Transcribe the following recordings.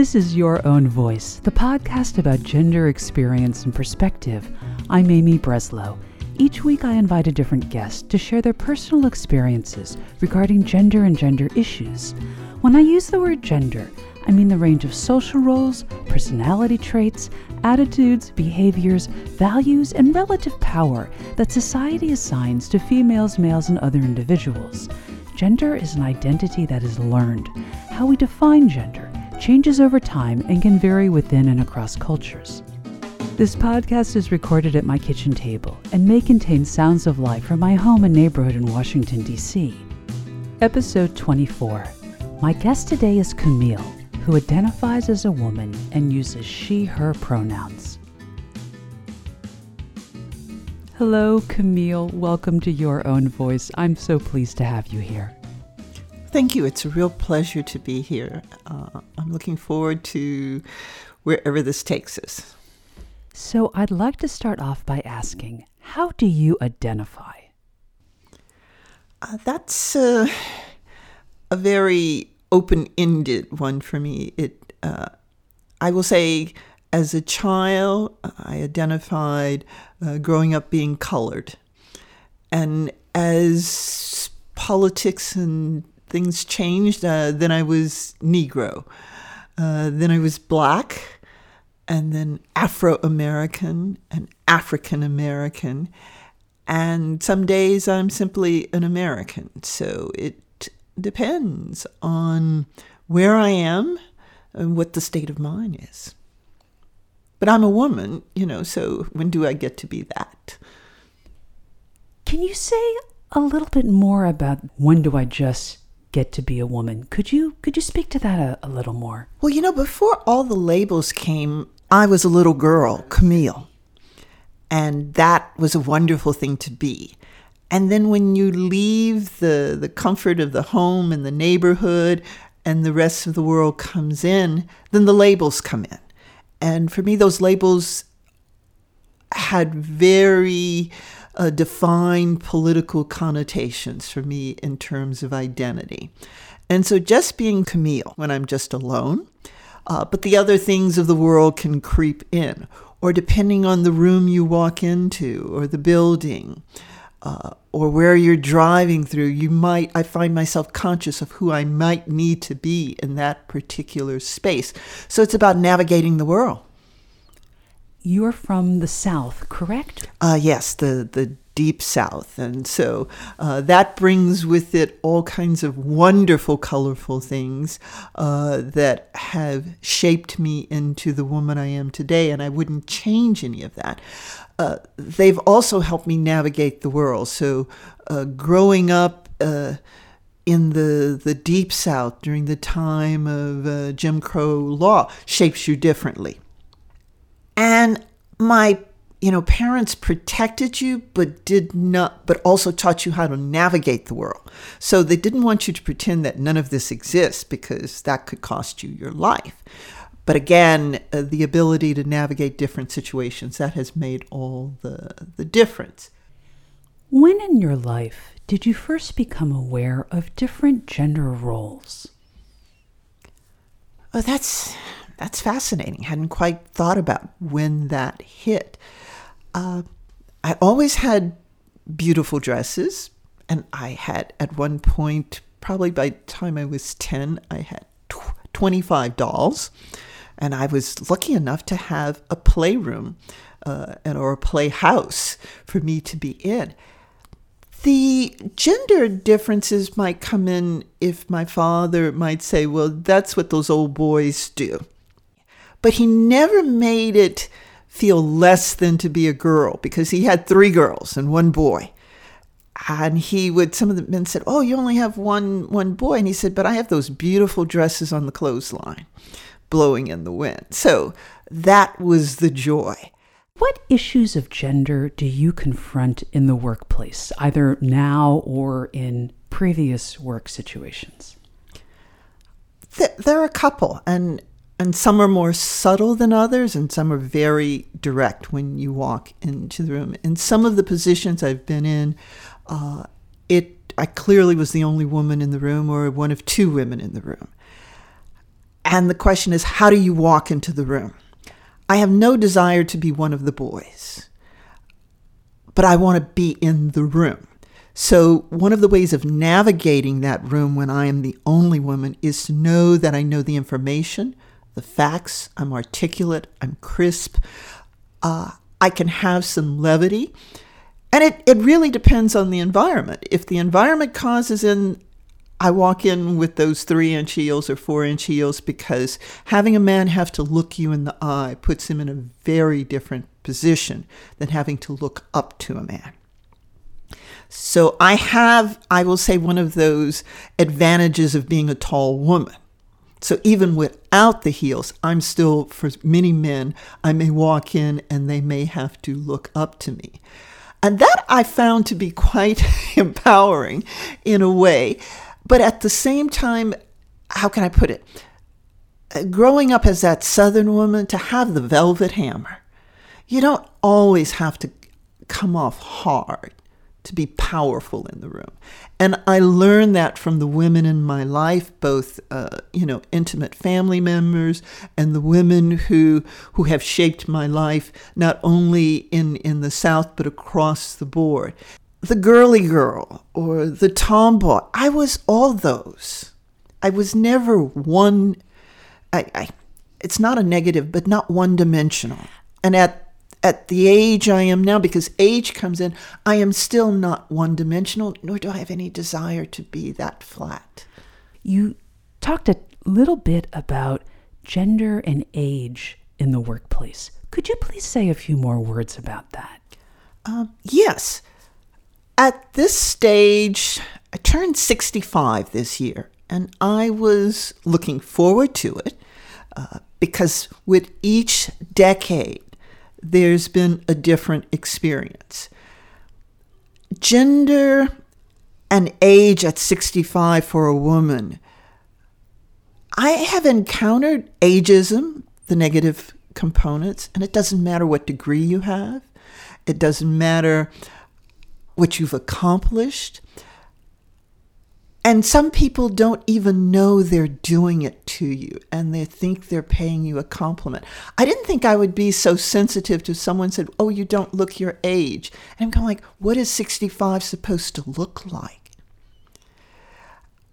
This is Your Own Voice, the podcast about gender experience and perspective. I'm Amy Breslow. Each week, I invite a different guest to share their personal experiences regarding gender and gender issues. When I use the word gender, I mean the range of social roles, personality traits, attitudes, behaviors, values, and relative power that society assigns to females, males, and other individuals. Gender is an identity that is learned. How we define gender changes over time and can vary within and across cultures. This podcast is recorded at my kitchen table and may contain sounds of life from my home and neighborhood in Washington, D.C. Episode 24. My guest today is Camille, who identifies as a woman and uses she, her pronouns. Hello, Camille. Welcome to Your Own Voice. I'm so pleased to have you here. Thank you. It's a real pleasure to be here. Uh, I'm looking forward to wherever this takes us. So, I'd like to start off by asking how do you identify? Uh, that's uh, a very open ended one for me. It, uh, I will say, as a child, I identified uh, growing up being colored. And as politics and things changed. Uh, then I was Negro. Uh, then I was black, and then Afro American and African American. And some days I'm simply an American. So it depends on where I am and what the state of mind is. But I'm a woman, you know, so when do I get to be that? Can you say a little bit more about when do I just get to be a woman. Could you could you speak to that a, a little more? Well, you know, before all the labels came, I was a little girl, Camille. And that was a wonderful thing to be. And then when you leave the, the comfort of the home and the neighborhood and the rest of the world comes in, then the labels come in. And for me, those labels had very uh, defined political connotations for me in terms of identity. And so just being Camille when I'm just alone, uh, but the other things of the world can creep in, or depending on the room you walk into or the building. Uh, or where you're driving through, you might, I find myself conscious of who I might need to be in that particular space. So it's about navigating the world. You're from the South, correct? Uh, yes, the, the deep South. And so uh, that brings with it all kinds of wonderful, colorful things uh, that have shaped me into the woman I am today. And I wouldn't change any of that. Uh, they've also helped me navigate the world. So uh, growing up, uh, in the, the deep south during the time of uh, Jim Crow law shapes you differently. And my you know parents protected you but did not but also taught you how to navigate the world. So they didn't want you to pretend that none of this exists because that could cost you your life. But again uh, the ability to navigate different situations that has made all the the difference. When in your life did you first become aware of different gender roles? Oh that's that's fascinating. Hadn't quite thought about when that hit. Uh, I always had beautiful dresses, and I had at one point, probably by the time I was 10, I had tw- 25 dolls. And I was lucky enough to have a playroom uh, and, or a playhouse for me to be in. The gender differences might come in if my father might say, Well, that's what those old boys do but he never made it feel less than to be a girl because he had three girls and one boy. And he would, some of the men said, Oh, you only have one, one boy. And he said, But I have those beautiful dresses on the clothesline blowing in the wind. So that was the joy. What issues of gender do you confront in the workplace, either now or in previous work situations? There are a couple, and and some are more subtle than others, and some are very direct when you walk into the room. In some of the positions I've been in, uh, it I clearly was the only woman in the room, or one of two women in the room. And the question is, how do you walk into the room? I have no desire to be one of the boys, but I want to be in the room. So, one of the ways of navigating that room when I am the only woman is to know that I know the information, the facts, I'm articulate, I'm crisp, uh, I can have some levity. And it, it really depends on the environment. If the environment causes in, I walk in with those three inch heels or four inch heels because having a man have to look you in the eye puts him in a very different position than having to look up to a man. So I have, I will say, one of those advantages of being a tall woman. So even without the heels, I'm still, for many men, I may walk in and they may have to look up to me. And that I found to be quite empowering in a way. But at the same time, how can I put it? Growing up as that Southern woman, to have the velvet hammer, you don't always have to come off hard to be powerful in the room. And I learned that from the women in my life, both uh, you know intimate family members and the women who who have shaped my life, not only in in the South but across the board. The girly girl or the tomboy, I was all those. I was never one. I, I it's not a negative, but not one dimensional. And at at the age I am now, because age comes in, I am still not one dimensional, nor do I have any desire to be that flat. You talked a little bit about gender and age in the workplace. Could you please say a few more words about that? Um, yes. At this stage, I turned 65 this year, and I was looking forward to it uh, because with each decade, there's been a different experience. Gender and age at 65 for a woman. I have encountered ageism, the negative components, and it doesn't matter what degree you have, it doesn't matter what you've accomplished. And some people don't even know they're doing it to you and they think they're paying you a compliment. I didn't think I would be so sensitive to someone said, "Oh, you don't look your age." And I'm kind of like, "What is 65 supposed to look like?"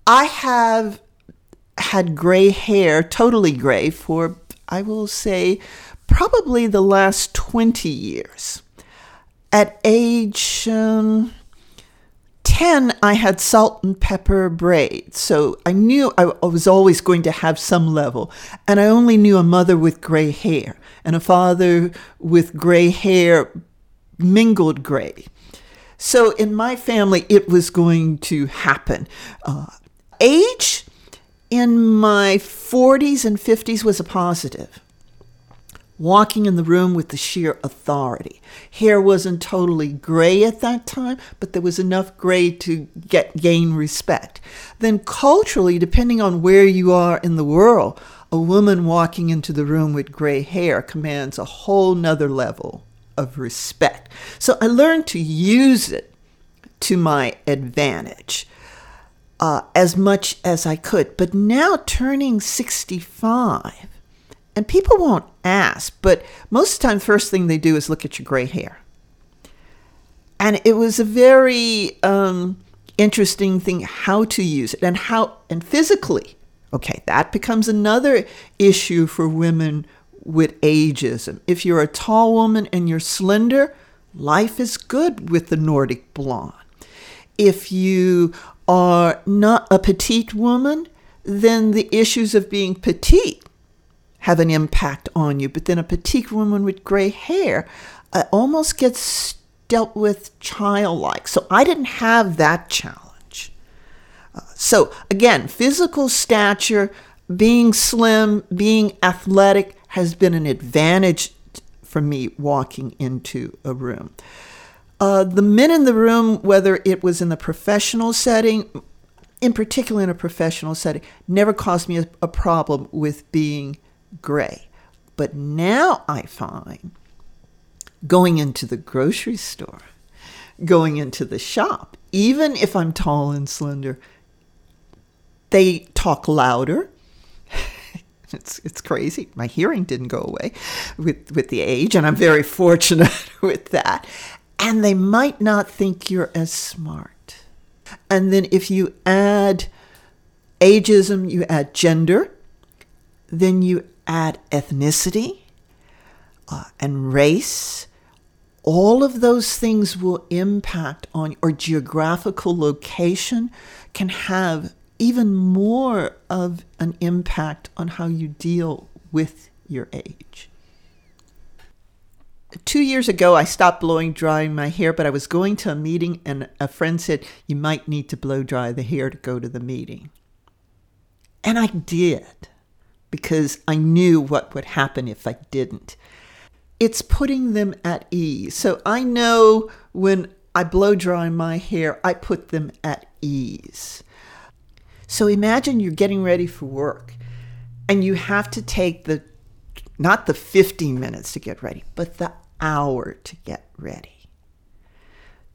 I have had gray hair, totally gray for I will say probably the last 20 years. At age um, 10, I had salt and pepper braid. So I knew I was always going to have some level. And I only knew a mother with gray hair and a father with gray hair, mingled gray. So in my family, it was going to happen. Uh, age in my 40s and 50s was a positive walking in the room with the sheer authority. Hair wasn't totally gray at that time, but there was enough gray to get gain respect. Then culturally, depending on where you are in the world, a woman walking into the room with gray hair commands a whole nother level of respect. So I learned to use it to my advantage. Uh, as much as I could. But now turning 65, and people won't ask, but most of the time, first thing they do is look at your gray hair. And it was a very um, interesting thing how to use it and how, and physically. Okay, that becomes another issue for women with ageism. If you're a tall woman and you're slender, life is good with the Nordic blonde. If you are not a petite woman, then the issues of being petite have an impact on you. But then a petite woman with gray hair uh, almost gets dealt with childlike. So I didn't have that challenge. Uh, so again, physical stature, being slim, being athletic has been an advantage for me walking into a room. Uh, the men in the room, whether it was in the professional setting, in particular in a professional setting, never caused me a, a problem with being gray. But now I find going into the grocery store, going into the shop, even if I'm tall and slender, they talk louder. It's it's crazy. My hearing didn't go away with with the age, and I'm very fortunate with that. And they might not think you're as smart. And then if you add ageism, you add gender, then you add ethnicity uh, and race. All of those things will impact on or geographical location can have even more of an impact on how you deal with your age. Two years ago, I stopped blowing drying my hair, but I was going to a meeting, and a friend said, You might need to blow dry the hair to go to the meeting. And I did because I knew what would happen if I didn't. It's putting them at ease. So I know when I blow dry my hair, I put them at ease. So imagine you're getting ready for work and you have to take the not the 15 minutes to get ready, but the hour to get ready.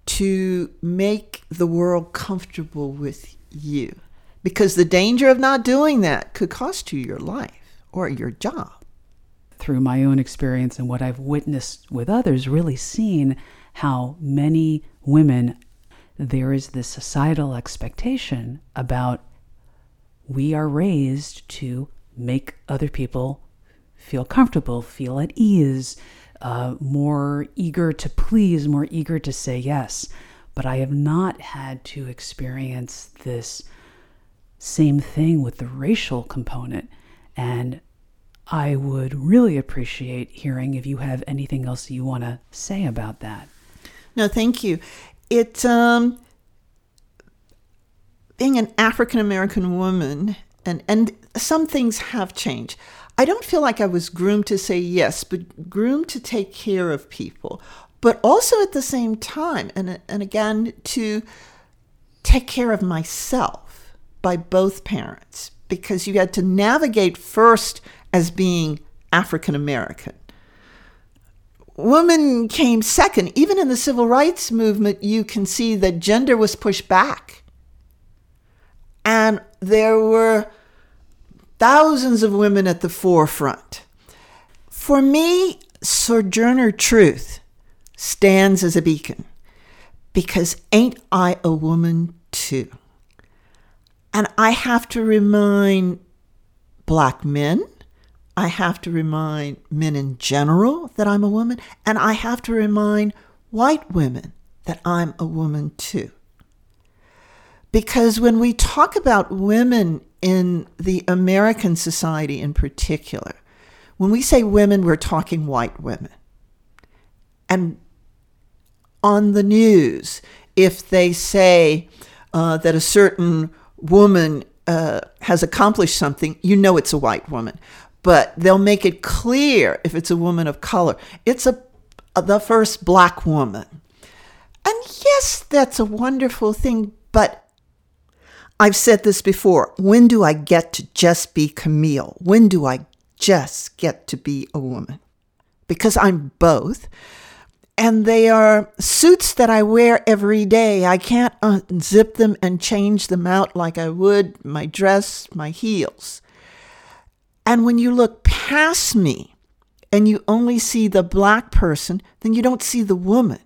To make the world comfortable with you. Because the danger of not doing that could cost you your life or your job. Through my own experience and what I've witnessed with others, really seen how many women, there is this societal expectation about we are raised to make other people feel comfortable, feel at ease, uh, more eager to please, more eager to say yes. But I have not had to experience this same thing with the racial component. And I would really appreciate hearing if you have anything else you want to say about that. No, thank you. It um, being an African American woman, and, and some things have changed. I don't feel like I was groomed to say yes, but groomed to take care of people, but also at the same time, and, and again, to take care of myself by both parents, because you had to navigate first as being African American. Women came second. Even in the civil rights movement, you can see that gender was pushed back and there were thousands of women at the forefront. For me, Sojourner Truth stands as a beacon because ain't I a woman too? And I have to remind black men, I have to remind men in general that I'm a woman, and I have to remind white women that I'm a woman too. Because when we talk about women in the American society in particular, when we say women, we're talking white women. And on the news, if they say uh, that a certain woman uh, has accomplished something, you know it's a white woman. But they'll make it clear if it's a woman of color. It's a, a the first black woman. And yes, that's a wonderful thing, but I've said this before. When do I get to just be Camille? When do I just get to be a woman? Because I'm both. And they are suits that I wear every day. I can't unzip them and change them out like I would my dress, my heels. And when you look past me and you only see the black person, then you don't see the woman.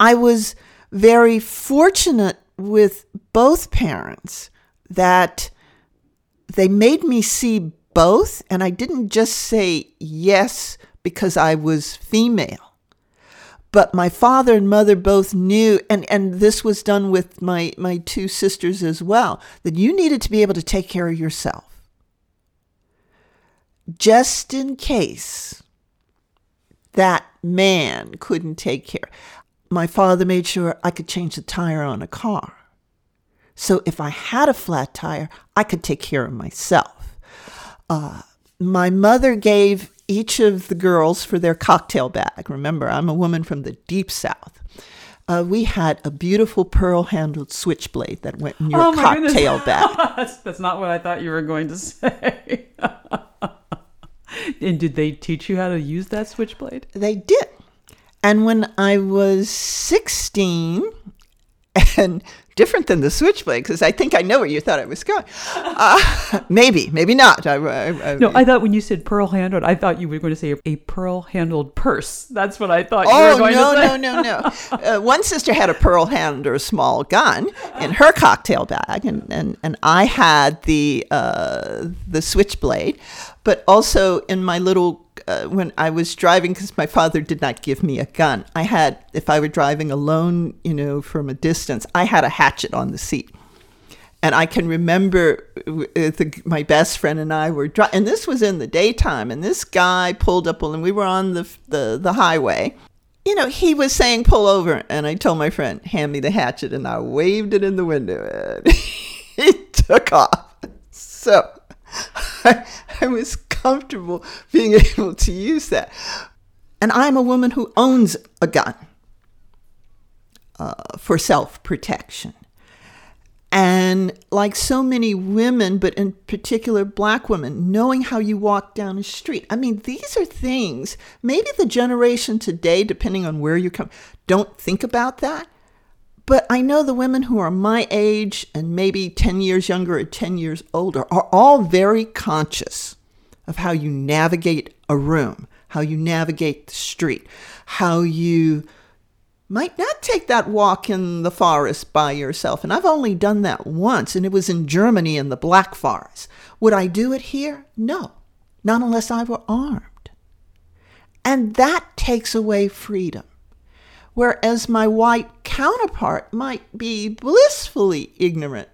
I was very fortunate with both parents that they made me see both, and I didn't just say yes because I was female. But my father and mother both knew, and, and this was done with my, my two sisters as well, that you needed to be able to take care of yourself. Just in case that man couldn't take care my father made sure I could change the tire on a car. So if I had a flat tire, I could take care of myself. Uh, my mother gave each of the girls for their cocktail bag. Remember, I'm a woman from the deep south. Uh, we had a beautiful pearl handled switchblade that went in your oh cocktail bag. that's, that's not what I thought you were going to say. and did they teach you how to use that switchblade? They did. And when I was 16 and different than the switchblade because I think I know where you thought I was going. Uh, maybe, maybe not. I, I, I, no, I thought when you said pearl handled, I thought you were going to say a pearl handled purse. That's what I thought. You were going to say. Oh no, no, no, no, uh, one sister had a pearl handled or small gun in her cocktail bag, and and, and I had the uh, the switchblade, but also in my little uh, when I was driving, because my father did not give me a gun, I had, if I were driving alone, you know, from a distance, I had a hatchet on the seat. And I can remember uh, the, my best friend and I were driving, and this was in the daytime, and this guy pulled up, and we were on the, the, the highway. You know, he was saying, pull over. And I told my friend, hand me the hatchet, and I waved it in the window, and he took off. So I, I was comfortable being able to use that. And I'm a woman who owns a gun uh, for self protection. And like so many women, but in particular black women, knowing how you walk down a street. I mean, these are things, maybe the generation today, depending on where you come, don't think about that. But I know the women who are my age and maybe 10 years younger or 10 years older are all very conscious of how you navigate a room, how you navigate the street, how you might not take that walk in the forest by yourself. And I've only done that once, and it was in Germany in the Black Forest. Would I do it here? No, not unless I were armed. And that takes away freedom. Whereas my white counterpart might be blissfully ignorant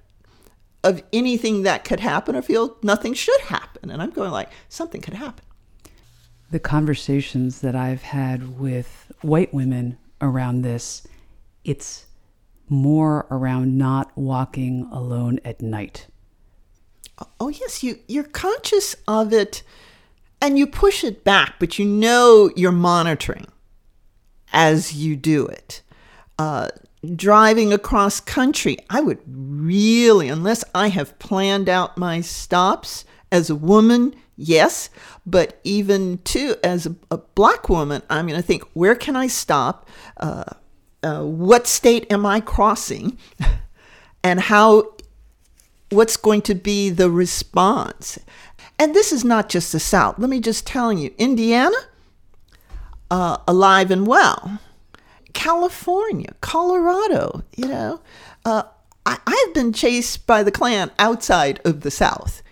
of anything that could happen or feel nothing should happen. And I'm going like, something could happen. The conversations that I've had with white women around this, it's more around not walking alone at night. Oh yes, you you're conscious of it and you push it back, but you know you're monitoring as you do it. Uh, driving across country, I would really, unless I have planned out my stops as a woman, yes, but even too as a, a black woman, I'm going to think, where can I stop? Uh, uh, what state am I crossing? and how, what's going to be the response? And this is not just the South. Let me just tell you, Indiana, uh, alive and well. California, Colorado, you know. Uh, I, have been chased by the Klan outside of the South.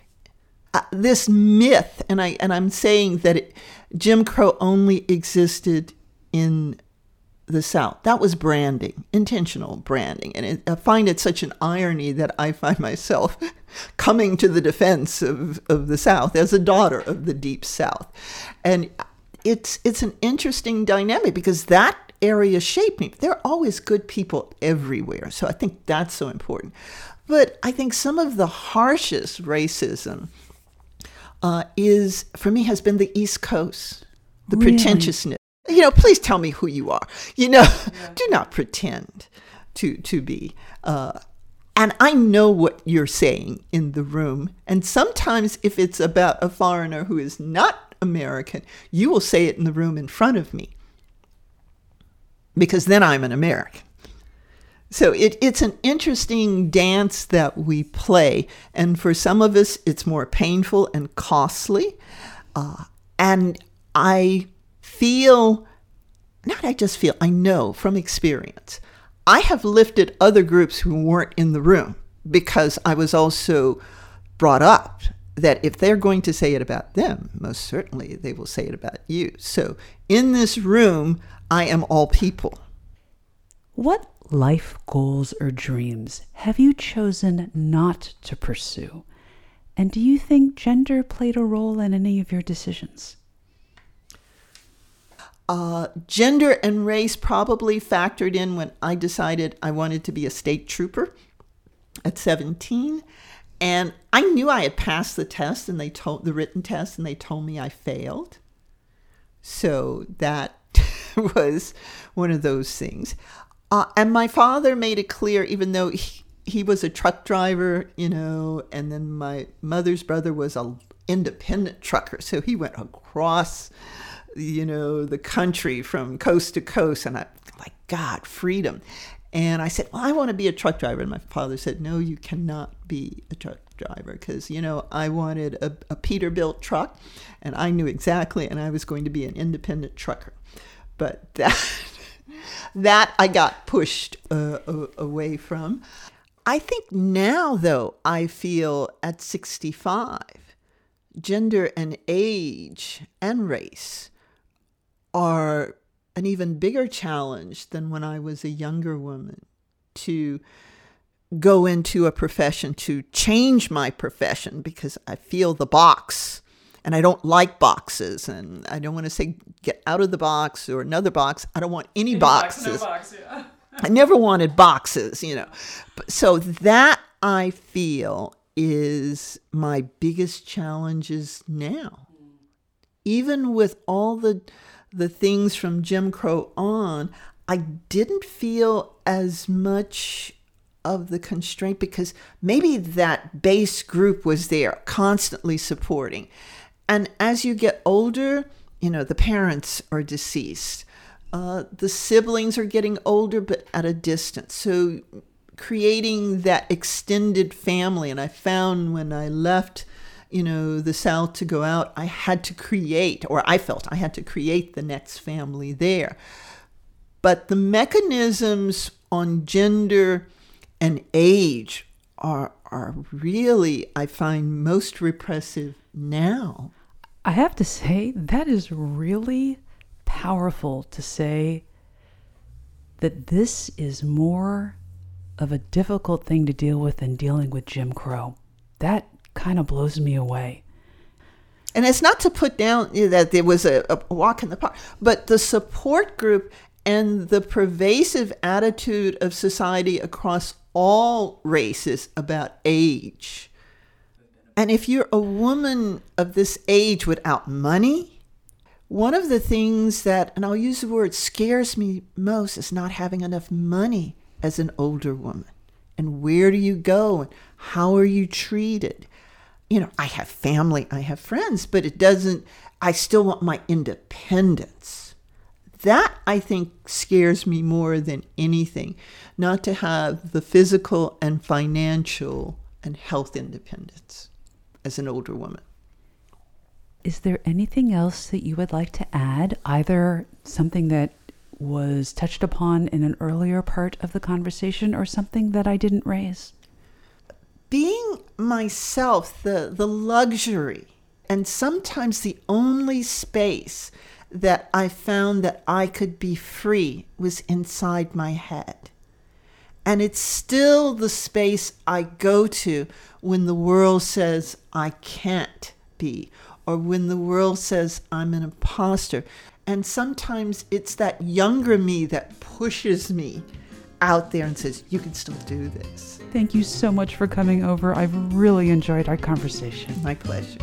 Uh, this myth, and I and I'm saying that it, Jim Crow only existed in the South. That was branding, intentional branding, and it, I find it such an irony that I find myself coming to the defense of, of the South as a daughter of the Deep South, and it's it's an interesting dynamic because that area shape me. There are always good people everywhere. So I think that's so important. But I think some of the harshest racism uh, is, for me, has been the East Coast, the really? pretentiousness. You know, please tell me who you are. You know, yeah. do not pretend to to be. Uh, and I know what you're saying in the room. And sometimes, if it's about a foreigner who is not American, you will say it in the room in front of me because then I'm an American. So it, it's an interesting dance that we play. And for some of us, it's more painful and costly. Uh, and I feel, not I just feel, I know from experience, I have lifted other groups who weren't in the room because I was also brought up that if they're going to say it about them, most certainly they will say it about you. So in this room, I am all people. What life goals or dreams have you chosen not to pursue? And do you think gender played a role in any of your decisions? Uh, gender and race probably factored in when I decided I wanted to be a state trooper at 17. And I knew I had passed the test and they told the written test and they told me I failed. So that was one of those things. Uh, and my father made it clear, even though he, he was a truck driver, you know, and then my mother's brother was a independent trucker, so he went across, you know, the country from coast to coast, and I like God, freedom. And I said, Well, I want to be a truck driver. And my father said, No, you cannot be a truck driver because, you know, I wanted a, a Peterbilt truck and I knew exactly, and I was going to be an independent trucker. But that, that I got pushed uh, away from. I think now, though, I feel at 65, gender and age and race are an even bigger challenge than when I was a younger woman to go into a profession, to change my profession because I feel the box and I don't like boxes and I don't want to say get out of the box or another box. I don't want any, any boxes. Box, no box, yeah. I never wanted boxes, you know. So that I feel is my biggest challenges now. Even with all the the things from Jim Crow on, I didn't feel as much of the constraint because maybe that base group was there constantly supporting. And as you get older, you know, the parents are deceased. Uh, the siblings are getting older, but at a distance. So creating that extended family. And I found when I left you know, the South to go out, I had to create, or I felt I had to create the next family there. But the mechanisms on gender and age are, are really, I find, most repressive now. I have to say, that is really powerful to say that this is more of a difficult thing to deal with than dealing with Jim Crow. That kind of blows me away. And it's not to put down that there was a, a walk in the park, but the support group and the pervasive attitude of society across all races about age. And if you're a woman of this age without money, one of the things that, and I'll use the word scares me most, is not having enough money as an older woman. And where do you go? And how are you treated? you know, I have family, I have friends, but it doesn't, I still want my independence. That I think scares me more than anything, not to have the physical and financial and health independence as an older woman. Is there anything else that you would like to add? Either something that was touched upon in an earlier part of the conversation or something that I didn't raise? being myself, the, the luxury, and sometimes the only space that I found that I could be free was inside my head. And it's still the space I go to when the world says I can't be, or when the world says I'm an imposter. And sometimes it's that younger me that pushes me out there and says, You can still do this. Thank you so much for coming over. I've really enjoyed our conversation. My pleasure.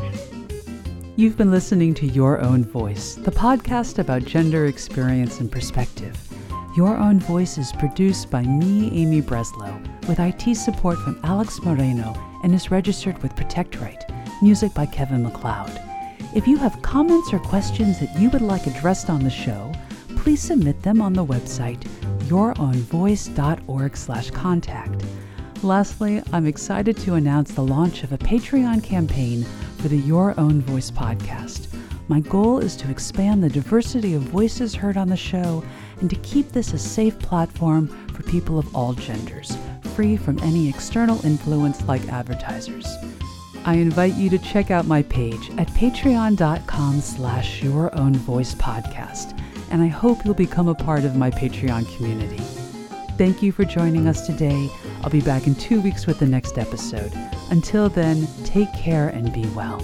You've been listening to Your Own Voice, the podcast about gender experience and perspective. Your Own Voice is produced by me, Amy Breslow, with IT support from Alex Moreno and is registered with ProtectRight. Music by Kevin MacLeod. If you have comments or questions that you would like addressed on the show, please submit them on the website yourownvoice.org slash contact. Lastly, I'm excited to announce the launch of a Patreon campaign for the Your Own Voice podcast. My goal is to expand the diversity of voices heard on the show and to keep this a safe platform for people of all genders, free from any external influence like advertisers. I invite you to check out my page at patreon.com slash your own voice podcast and I hope you'll become a part of my Patreon community. Thank you for joining us today. I'll be back in two weeks with the next episode. Until then, take care and be well.